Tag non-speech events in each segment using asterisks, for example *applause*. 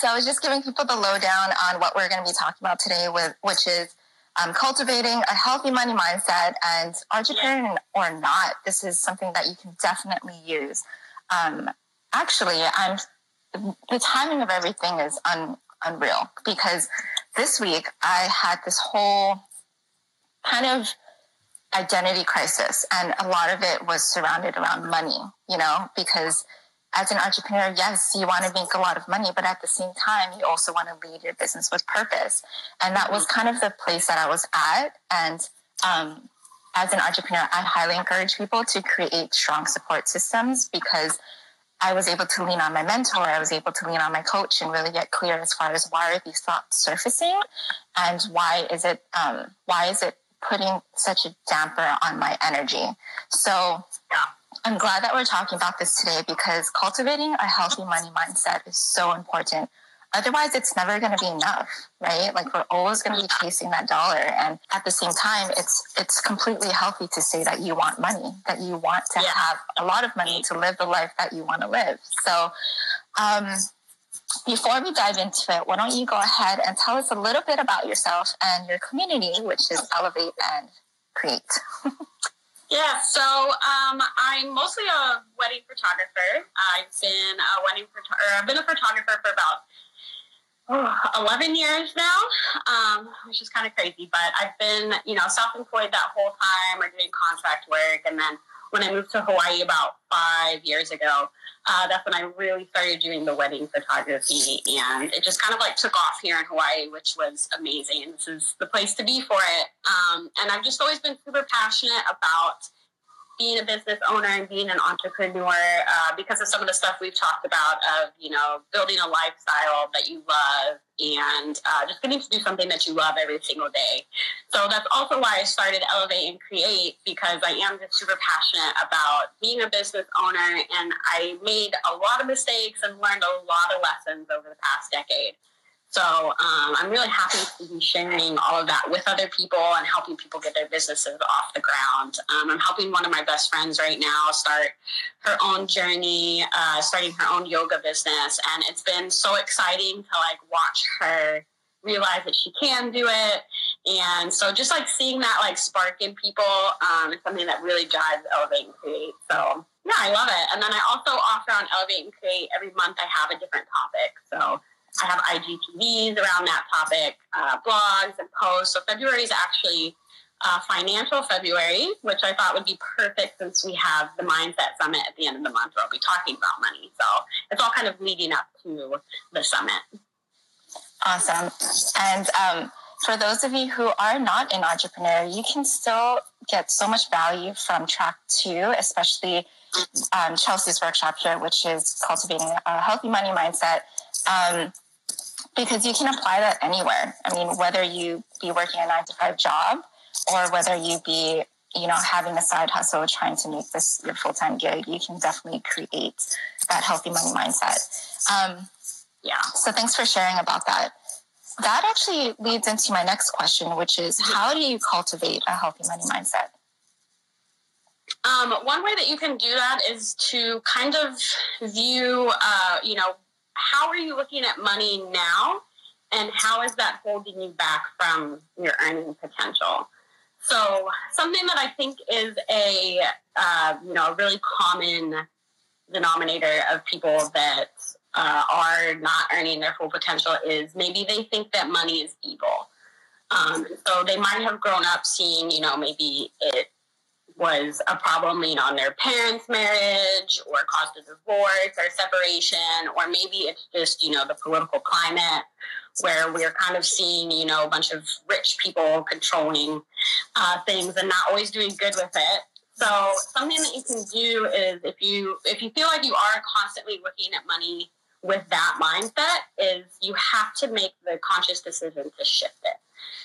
So I was just giving people the lowdown on what we're going to be talking about today, with which is um, cultivating a healthy money mindset and entrepreneur or not. This is something that you can definitely use. Um, actually, I'm the timing of everything is un, unreal because this week I had this whole kind of identity crisis, and a lot of it was surrounded around money. You know, because as an entrepreneur, yes, you want to make a lot of money, but at the same time, you also want to lead your business with purpose. And that was kind of the place that I was at. And um, as an entrepreneur, I highly encourage people to create strong support systems because I was able to lean on my mentor, I was able to lean on my coach and really get clear as far as why are these thoughts surfacing and why is it um, why is it putting such a damper on my energy. So yeah I'm glad that we're talking about this today because cultivating a healthy money mindset is so important. Otherwise, it's never going to be enough, right? Like we're always going to be chasing that dollar, and at the same time, it's it's completely healthy to say that you want money, that you want to yeah. have a lot of money to live the life that you want to live. So, um, before we dive into it, why don't you go ahead and tell us a little bit about yourself and your community, which is Elevate and Create. *laughs* Yeah, so um, I'm mostly a wedding photographer. I've been a wedding photographer. I've been a photographer for about oh, 11 years now, um, which is kind of crazy. But I've been, you know, self-employed that whole time or doing contract work. And then when I moved to Hawaii about five years ago, uh, that's when I really started doing the wedding photography. And it just kind of like took off here in Hawaii, which was amazing. This is the place to be for it. Um, and I've just always been super passionate about being a business owner and being an entrepreneur uh, because of some of the stuff we've talked about of you know building a lifestyle that you love and uh, just getting to do something that you love every single day. So that's also why i started elevate and create because i am just super passionate about being a business owner and i made a lot of mistakes and learned a lot of lessons over the past decade so um, I'm really happy to be sharing all of that with other people and helping people get their businesses off the ground. Um, I'm helping one of my best friends right now start her own journey, uh, starting her own yoga business, and it's been so exciting to like watch her realize that she can do it. And so just like seeing that like spark in people um, is something that really drives Elevate and Create. So yeah, I love it. And then I also offer on Elevate and Create every month I have a different topic. So I have IGTVs around that topic, uh, blogs and posts. So February is actually uh, financial February, which I thought would be perfect since we have the Mindset Summit at the end of the month where I'll be talking about money. So it's all kind of leading up to the summit. Awesome. And um, for those of you who are not an entrepreneur, you can still get so much value from track two, especially um, Chelsea's workshop here, which is cultivating a healthy money mindset. Um, because you can apply that anywhere. I mean, whether you be working a nine to five job or whether you be, you know, having a side hustle trying to make this your full time gig, you can definitely create that healthy money mindset. Um, yeah. So thanks for sharing about that. That actually leads into my next question, which is how do you cultivate a healthy money mindset? Um, one way that you can do that is to kind of view, uh, you know, how are you looking at money now? And how is that holding you back from your earning potential? So something that i think is a uh, you know a really common denominator of people that uh, are not earning their full potential is maybe they think that money is evil. Um, so they might have grown up seeing you know maybe it was a problem know, on their parents' marriage or caused a divorce or separation, or maybe it's just, you know, the political climate where we're kind of seeing, you know, a bunch of rich people controlling uh, things and not always doing good with it. So something that you can do is if you if you feel like you are constantly looking at money with that mindset, is you have to make the conscious decision to shift it.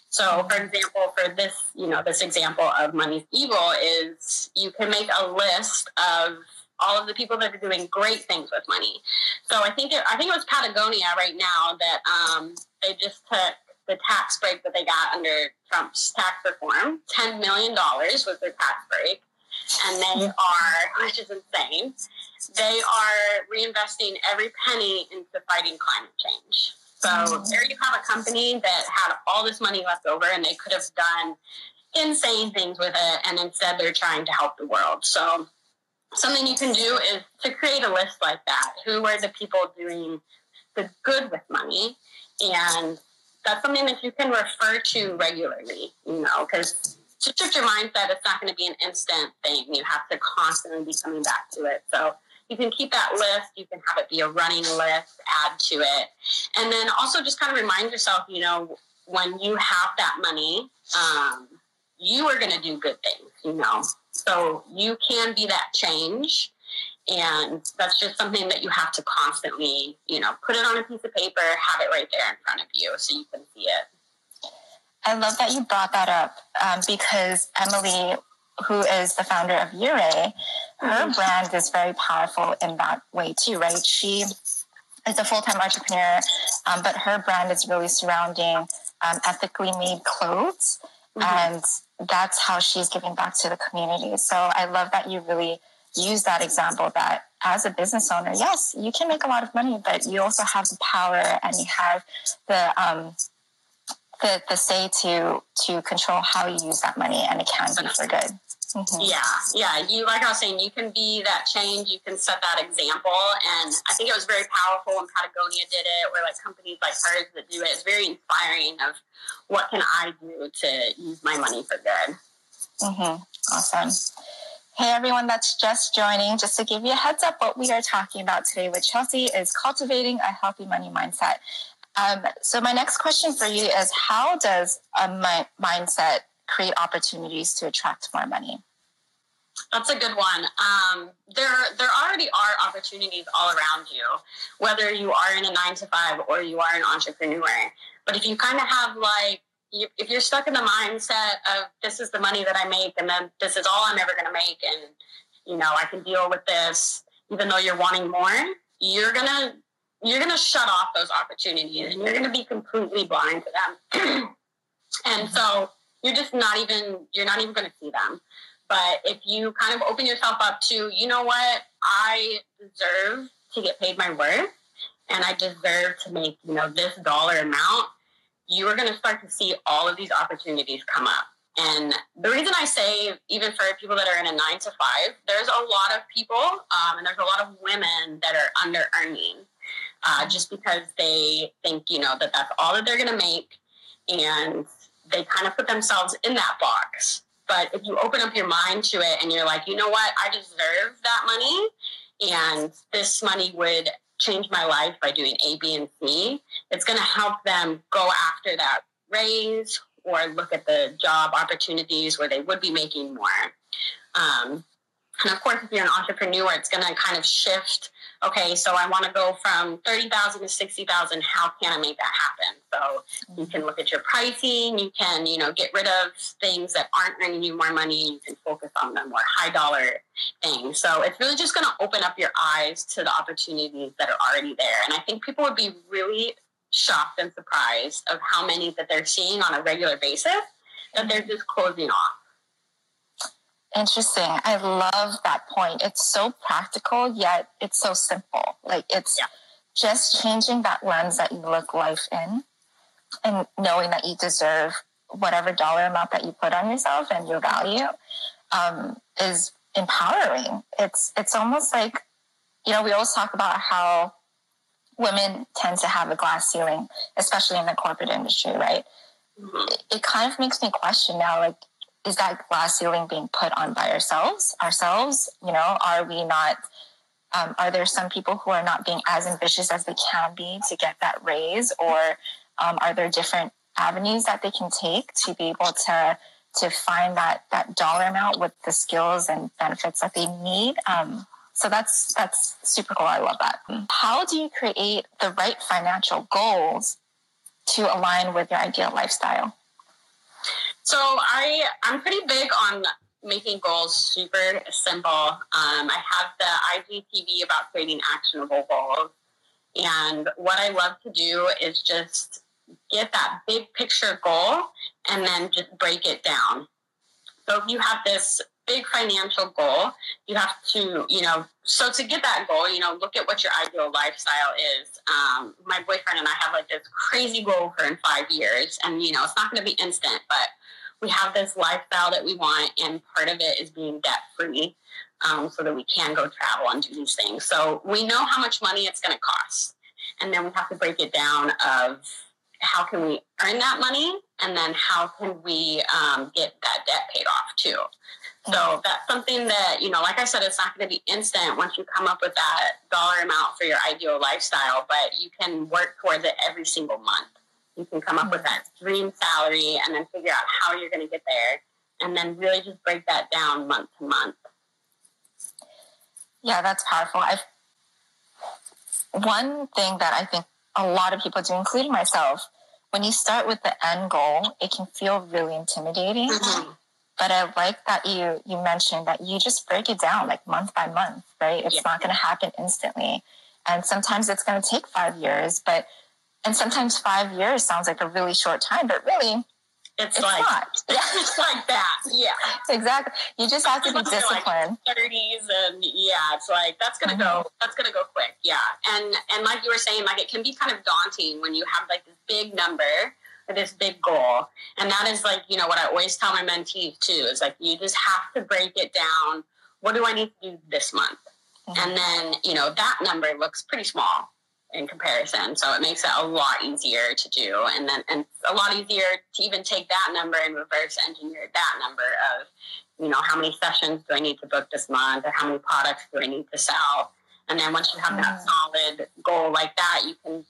So, for example, for this, you know, this example of money's evil is you can make a list of all of the people that are doing great things with money. So I think it, I think it was Patagonia right now that um, they just took the tax break that they got under Trump's tax reform. Ten million dollars was their tax break, and they are, which is insane. They are reinvesting every penny into fighting climate change. So there you have a company that had all this money left over and they could have done insane things with it. And instead they're trying to help the world. So something you can do is to create a list like that. Who are the people doing the good with money? And that's something that you can refer to regularly, you know, because to shift your mindset, it's not going to be an instant thing. You have to constantly be coming back to it. So you can keep that list. You can have it be a running list, add to it. And then also just kind of remind yourself, you know, when you have that money, um, you are going to do good things, you know. So you can be that change. And that's just something that you have to constantly, you know, put it on a piece of paper, have it right there in front of you so you can see it. I love that you brought that up um, because Emily, who is the founder of Ure, her mm-hmm. brand is very powerful in that way too, right? She is a full time entrepreneur, um, but her brand is really surrounding um, ethically made clothes. Mm-hmm. And that's how she's giving back to the community. So I love that you really use that example that as a business owner, yes, you can make a lot of money, but you also have the power and you have the um, the, the say to to control how you use that money, and it can be for good. Mm-hmm. Yeah, yeah. You like I was saying, you can be that change. You can set that example, and I think it was very powerful when Patagonia did it, or like companies like hers that do it. It's very inspiring. Of what can I do to use my money for good. Mm-hmm. Awesome. Hey everyone that's just joining, just to give you a heads up, what we are talking about today with Chelsea is cultivating a healthy money mindset. Um, so my next question for you is how does a mi- mindset create opportunities to attract more money? That's a good one. Um, there, there already are opportunities all around you, whether you are in a nine to five or you are an entrepreneur. But if you kind of have like, if you're stuck in the mindset of this is the money that I make and then this is all I'm ever going to make and, you know, I can deal with this, even though you're wanting more, you're going to you're going to shut off those opportunities and you're going to be completely blind to them. *clears throat* and so you're just not even, you're not even going to see them. But if you kind of open yourself up to, you know what, I deserve to get paid my worth and I deserve to make, you know, this dollar amount, you are going to start to see all of these opportunities come up. And the reason I say, even for people that are in a nine to five, there's a lot of people um, and there's a lot of women that are under earning uh, just because they think, you know, that that's all that they're going to make. And they kind of put themselves in that box. But if you open up your mind to it and you're like, you know what, I deserve that money, and this money would change my life by doing A, B, and C, it's going to help them go after that raise or look at the job opportunities where they would be making more. Um, and of course, if you're an entrepreneur, it's going to kind of shift okay, so I want to go from 30,000 to 60,000. How can I make that happen? So you can look at your pricing. You can, you know, get rid of things that aren't earning you more money. You can focus on the more high dollar things. So it's really just going to open up your eyes to the opportunities that are already there. And I think people would be really shocked and surprised of how many that they're seeing on a regular basis that they're just closing off. Interesting. I love that point. It's so practical, yet it's so simple. Like it's yeah. just changing that lens that you look life in and knowing that you deserve whatever dollar amount that you put on yourself and your value um, is empowering. It's it's almost like, you know, we always talk about how women tend to have a glass ceiling, especially in the corporate industry, right? Mm-hmm. It, it kind of makes me question now, like, is that glass ceiling being put on by ourselves ourselves? You know are we not um, are there some people who are not being as ambitious as they can be to get that raise? Or um, are there different avenues that they can take to be able to to find that that dollar amount with the skills and benefits that they need? Um, so that's that's super cool. I love that. How do you create the right financial goals to align with your ideal lifestyle so I I'm pretty big on making goals super simple. Um, I have the IGTV about creating actionable goals, and what I love to do is just get that big picture goal and then just break it down. So if you have this big financial goal, you have to, you know, so to get that goal, you know, look at what your ideal lifestyle is. Um, my boyfriend and I have like this crazy goal for in five years. And, you know, it's not going to be instant, but we have this lifestyle that we want. And part of it is being debt free um, so that we can go travel and do these things. So we know how much money it's going to cost. And then we have to break it down of how can we earn that money and then how can we um, get that debt paid off too. So that's something that, you know, like I said, it's not going to be instant once you come up with that dollar amount for your ideal lifestyle, but you can work towards it every single month. You can come up with that dream salary and then figure out how you're going to get there and then really just break that down month to month. Yeah, that's powerful. I've, one thing that I think a lot of people do, including myself, when you start with the end goal, it can feel really intimidating. Mm-hmm but I like that you you mentioned that you just break it down like month by month, right? It's yeah. not going to happen instantly, and sometimes it's going to take five years. But and sometimes five years sounds like a really short time, but really, it's, it's like not. Yeah. *laughs* it's like that. Yeah, exactly. You just have to be disciplined. Thirties like and yeah, it's like that's gonna mm-hmm. go. That's gonna go quick. Yeah, and and like you were saying, like it can be kind of daunting when you have like this big number or this big goal. And that is like, you know, what I always tell my mentees too is like, you just have to break it down. What do I need to do this month? Mm-hmm. And then, you know, that number looks pretty small in comparison. So it makes it a lot easier to do. And then, and a lot easier to even take that number and reverse engineer that number of, you know, how many sessions do I need to book this month or how many products do I need to sell? And then once you have that mm. solid goal like that, you can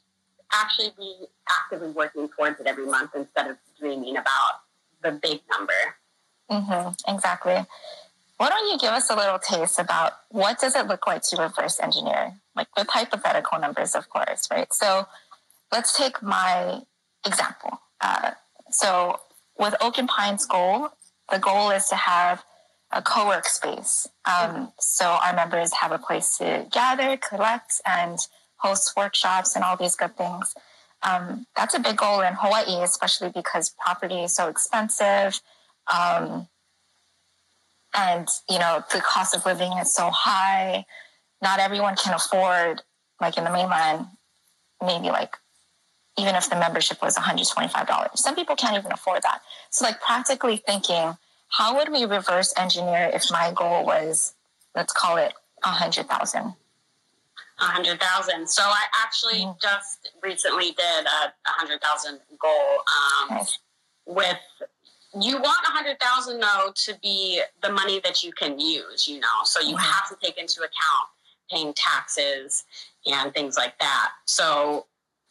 actually be actively working towards it every month instead of dreaming about the big number. Mm-hmm, exactly. Why don't you give us a little taste about what does it look like to reverse engineer, like with hypothetical numbers, of course, right? So let's take my example. Uh, so with Oak and Pine's goal, the goal is to have a co-work space. Um, so our members have a place to gather, collect, and host workshops and all these good things. Um, that's a big goal in Hawaii, especially because property is so expensive. Um, and, you know, the cost of living is so high. Not everyone can afford, like in the mainland, maybe like, even if the membership was $125. Some people can't even afford that. So, like, practically thinking, how would we reverse engineer if my goal was, let's call it 100,000? a hundred thousand. So I actually mm. just recently did a, a hundred thousand goal um, nice. with. You want a hundred thousand though to be the money that you can use, you know. So you mm-hmm. have to take into account paying taxes and things like that. So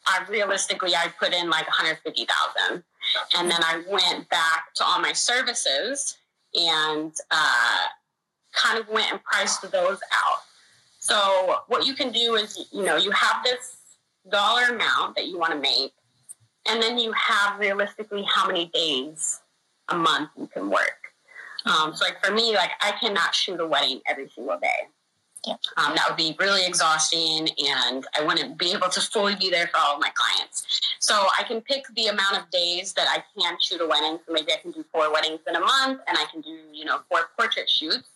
I realistically I put in like 150,000 and then I went back to all my services and uh, kind of went and priced those out. So what you can do is, you know, you have this dollar amount that you want to make, and then you have realistically how many days a month you can work. Um, so like for me, like I cannot shoot a wedding every single day. Yeah. Um, that would be really exhausting and I wouldn't be able to fully be there for all of my clients. So I can pick the amount of days that I can shoot a wedding. So maybe I can do four weddings in a month and I can do, you know, four portrait shoots.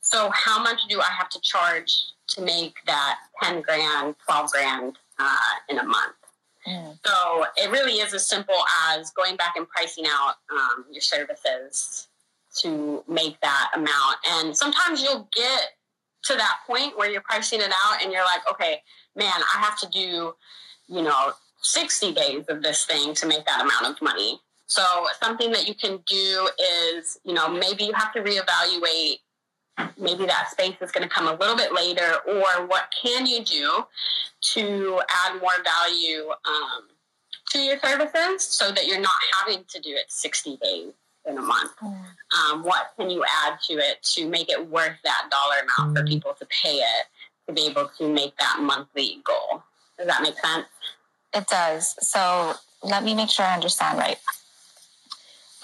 So how much do I have to charge to make that 10 grand, 12 grand uh, in a month. Mm. So it really is as simple as going back and pricing out um, your services to make that amount. And sometimes you'll get to that point where you're pricing it out and you're like, okay, man, I have to do, you know, 60 days of this thing to make that amount of money. So something that you can do is, you know, maybe you have to reevaluate maybe that space is going to come a little bit later or what can you do to add more value um, to your services so that you're not having to do it 60 days in a month? Mm. um, what can you add to it to make it worth that dollar amount for mm. people to pay it to be able to make that monthly goal? Does that make sense? It does. So let me make sure i understand right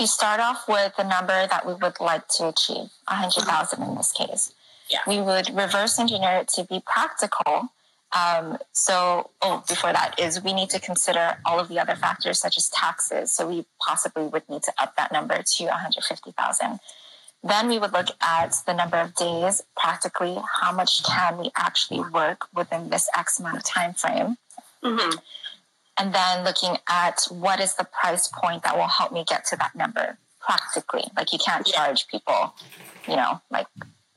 we start off with the number that we would like to achieve, 100,000 in this case. Yeah. We would reverse engineer it to be practical. Um, so, oh, before that is we need to consider all of the other factors such as taxes. So we possibly would need to up that number to 150,000. Then we would look at the number of days, practically how much can we actually work within this X amount of time frame. Mm-hmm. And then looking at what is the price point that will help me get to that number practically. Like you can't charge people, you know, like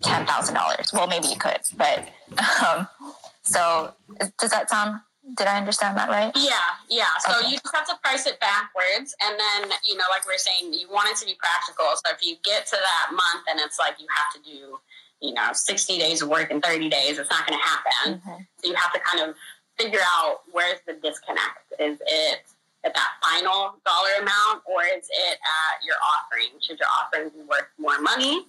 ten thousand dollars. Well, maybe you could, but um, so does that sound? Did I understand that right? Yeah, yeah. So okay. you just have to price it backwards, and then you know, like we are saying, you want it to be practical. So if you get to that month and it's like you have to do, you know, sixty days of work in thirty days, it's not going to happen. Mm-hmm. So you have to kind of figure out where's the disconnect. Is it at that final dollar amount, or is it at your offering? Should your offering be worth more money?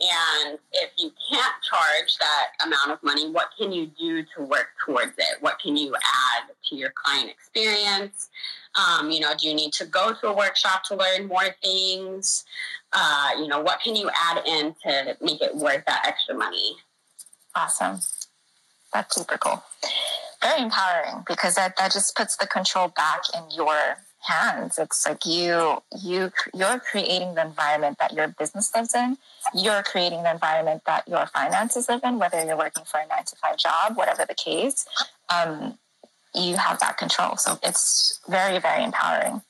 And if you can't charge that amount of money, what can you do to work towards it? What can you add to your client experience? Um, you know, do you need to go to a workshop to learn more things? Uh, you know, what can you add in to make it worth that extra money? Awesome. That's super cool. Very empowering because that, that just puts the control back in your hands. It's like you you you're creating the environment that your business lives in. You're creating the environment that your finances live in, whether you're working for a nine to five job, whatever the case. Um, you have that control. So it's very, very empowering.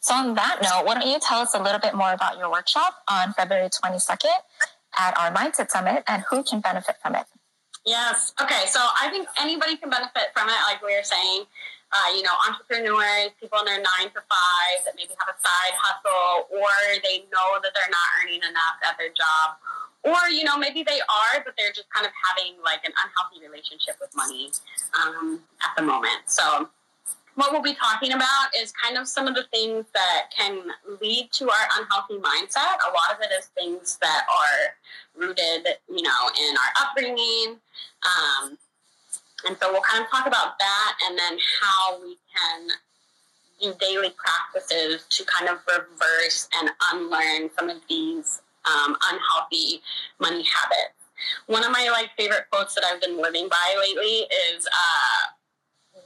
So on that note, why don't you tell us a little bit more about your workshop on February 22nd at our Mindset Summit and who can benefit from it? Yes. Okay. So I think anybody can benefit from it, like we were saying uh, you know, entrepreneurs, people in their nine to five that maybe have a side hustle or they know that they're not earning enough at their job. Or, you know, maybe they are, but they're just kind of having like an unhealthy relationship with money um, at the moment. So, what we'll be talking about is kind of some of the things that can lead to our unhealthy mindset. A lot of it is things that are rooted, you know, in our upbringing. Um, and so we'll kind of talk about that and then how we can do daily practices to kind of reverse and unlearn some of these um, unhealthy money habits. One of my like favorite quotes that I've been living by lately is uh,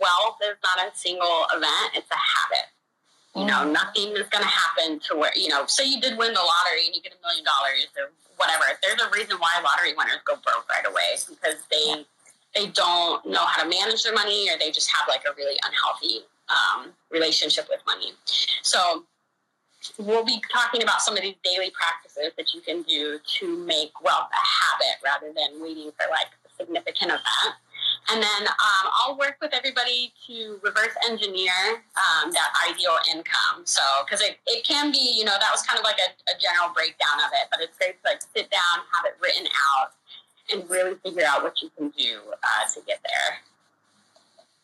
wealth is not a single event, it's a habit. You know, mm-hmm. nothing is going to happen to where, you know, say you did win the lottery and you get a million dollars or whatever. There's a reason why lottery winners go broke right away because they they don't know how to manage their money or they just have like a really unhealthy um, relationship with money. So we'll be talking about some of these daily practices that you can do to make wealth a habit rather than waiting for like a significant event. And then um, I'll work with everybody to reverse engineer um, that ideal income. So, because it, it can be, you know, that was kind of like a, a general breakdown of it, but it's great to like sit down, have it written out, and really figure out what you can do uh, to get there.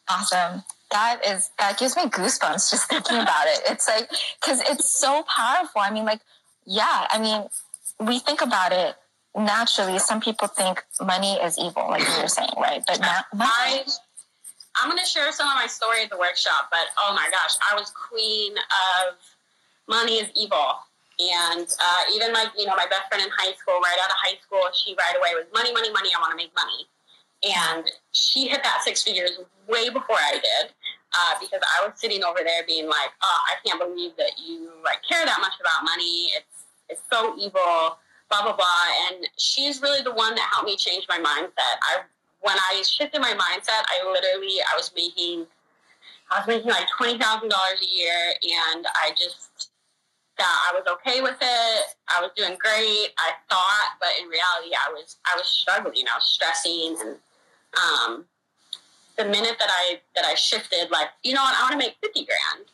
Awesome. That is that gives me goosebumps just thinking about it. It's like because it's so powerful. I mean, like, yeah. I mean, we think about it naturally. Some people think money is evil, like you were saying, right? But not. I, I'm going to share some of my story at the workshop, but oh my gosh, I was queen of money is evil and uh, even my, you know, my best friend in high school, right out of high school, she right away was money, money, money. I want to make money. And she hit that six figures way before I did. Uh, because I was sitting over there being like, oh, I can't believe that you like care that much about money. It's it's so evil, blah blah blah. And she's really the one that helped me change my mindset. I when I shifted my mindset, I literally I was making I was making like twenty thousand dollars a year, and I just that I was okay with it. I was doing great. I thought, but in reality, I was I was struggling. I was stressing, and um, the minute that I that I shifted, like you know what, I want to make fifty grand,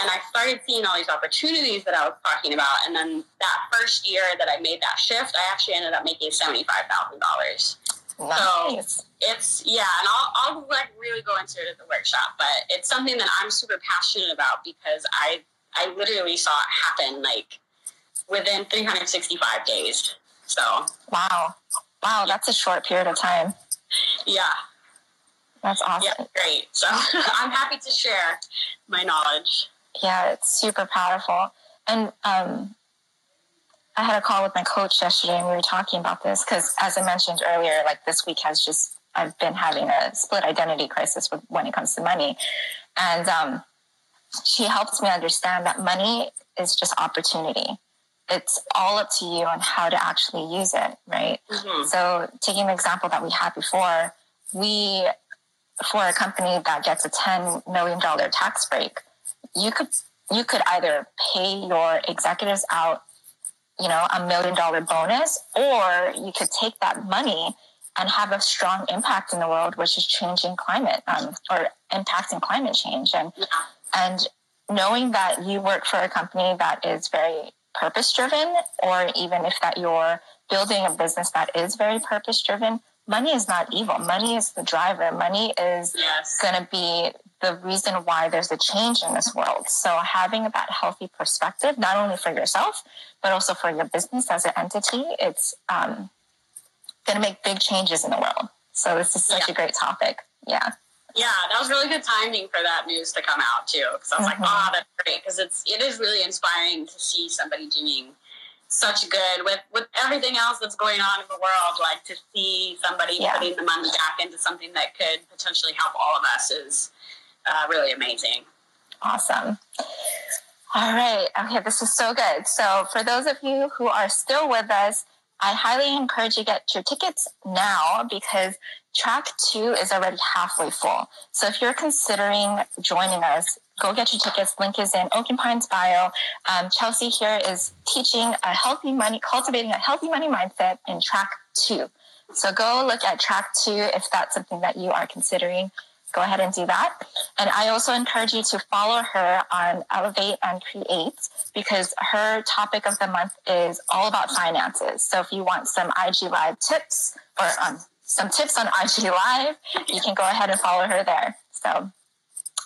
and I started seeing all these opportunities that I was talking about. And then that first year that I made that shift, I actually ended up making seventy five thousand dollars. Nice. So it's yeah, and I'll I'll like really go into it at the workshop, but it's something that I'm super passionate about because I I literally saw it happen like within 365 days. So wow, wow, that's a short period of time. Yeah, that's awesome. Yeah, great. So *laughs* I'm happy to share my knowledge. Yeah, it's super powerful. And um, I had a call with my coach yesterday, and we were talking about this because, as I mentioned earlier, like this week has just I've been having a split identity crisis with, when it comes to money, and um, she helps me understand that money is just opportunity. It's all up to you on how to actually use it, right? Mm-hmm. So, taking the example that we had before, we for a company that gets a $10 million tax break, you could you could either pay your executives out, you know, a million dollar bonus, or you could take that money and have a strong impact in the world, which is changing climate um, or impacting climate change. And and knowing that you work for a company that is very purpose driven, or even if that you're building a business that is very purpose driven, money is not evil. Money is the driver. Money is yes. going to be the reason why there's a change in this world. So having that healthy perspective, not only for yourself, but also for your business as an entity, it's um, going to make big changes in the world. So this is such yeah. a great topic. Yeah. Yeah, that was really good timing for that news to come out too. Because I was mm-hmm. like, oh, that's great. Because it's it is really inspiring to see somebody doing such good with with everything else that's going on in the world. Like to see somebody yeah. putting the money back into something that could potentially help all of us is uh, really amazing. Awesome. All right. Okay, this is so good. So for those of you who are still with us, I highly encourage you get your tickets now because track two is already halfway full. So if you're considering joining us, go get your tickets. Link is in Oakenpine's bio. Um, Chelsea here is teaching a healthy money, cultivating a healthy money mindset in track two. So go look at track two if that's something that you are considering go ahead and do that. And I also encourage you to follow her on Elevate and Create because her topic of the month is all about finances. So if you want some IG Live tips or um, some tips on *laughs* IG Live, you can go ahead and follow her there. So,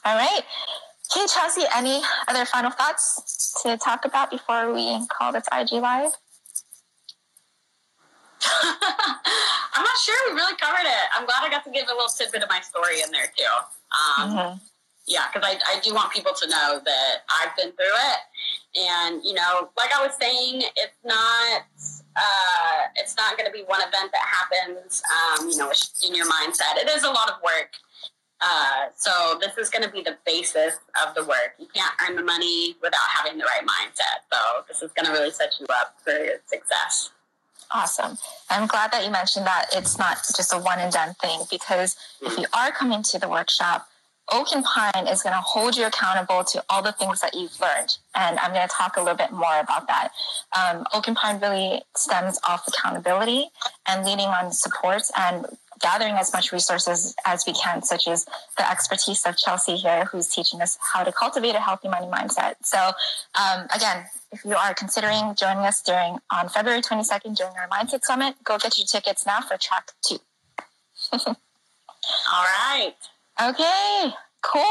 all right. Hey, Chelsea, any other final thoughts to talk about before we call this IG Live? *laughs* Sure. We really covered it. I'm glad I got to give a little tidbit of my story in there too. Um, mm-hmm. Yeah, because I, I do want people to know that I've been through it, and you know, like I was saying, it's not uh, it's not going to be one event that happens. Um, you know, in your mindset, it is a lot of work. Uh, so this is going to be the basis of the work. You can't earn the money without having the right mindset. So this is going to really set you up for success. Awesome. I'm glad that you mentioned that it's not just a one and done thing because if you are coming to the workshop, Oaken Pine is going to hold you accountable to all the things that you've learned. And I'm going to talk a little bit more about that. Um, Oaken Pine really stems off accountability and leaning on supports and gathering as much resources as we can, such as the expertise of Chelsea here, who's teaching us how to cultivate a healthy money mindset. So, um, again, if you are considering joining us during on February 22nd during our Mindset Summit, go get your tickets now for track two. *laughs* All right. Okay, cool.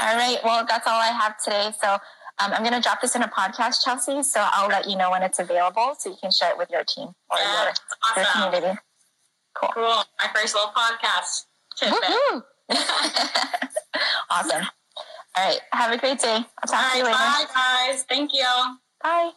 All right. Well, that's all I have today. So um, I'm going to drop this in a podcast, Chelsea. So I'll let you know when it's available so you can share it with your team or yeah, your, awesome. your community. Cool. Cool. My first little podcast. *laughs* awesome. All right. Have a great day. I'll talk to you later. Bye, guys. Thank you. Bye.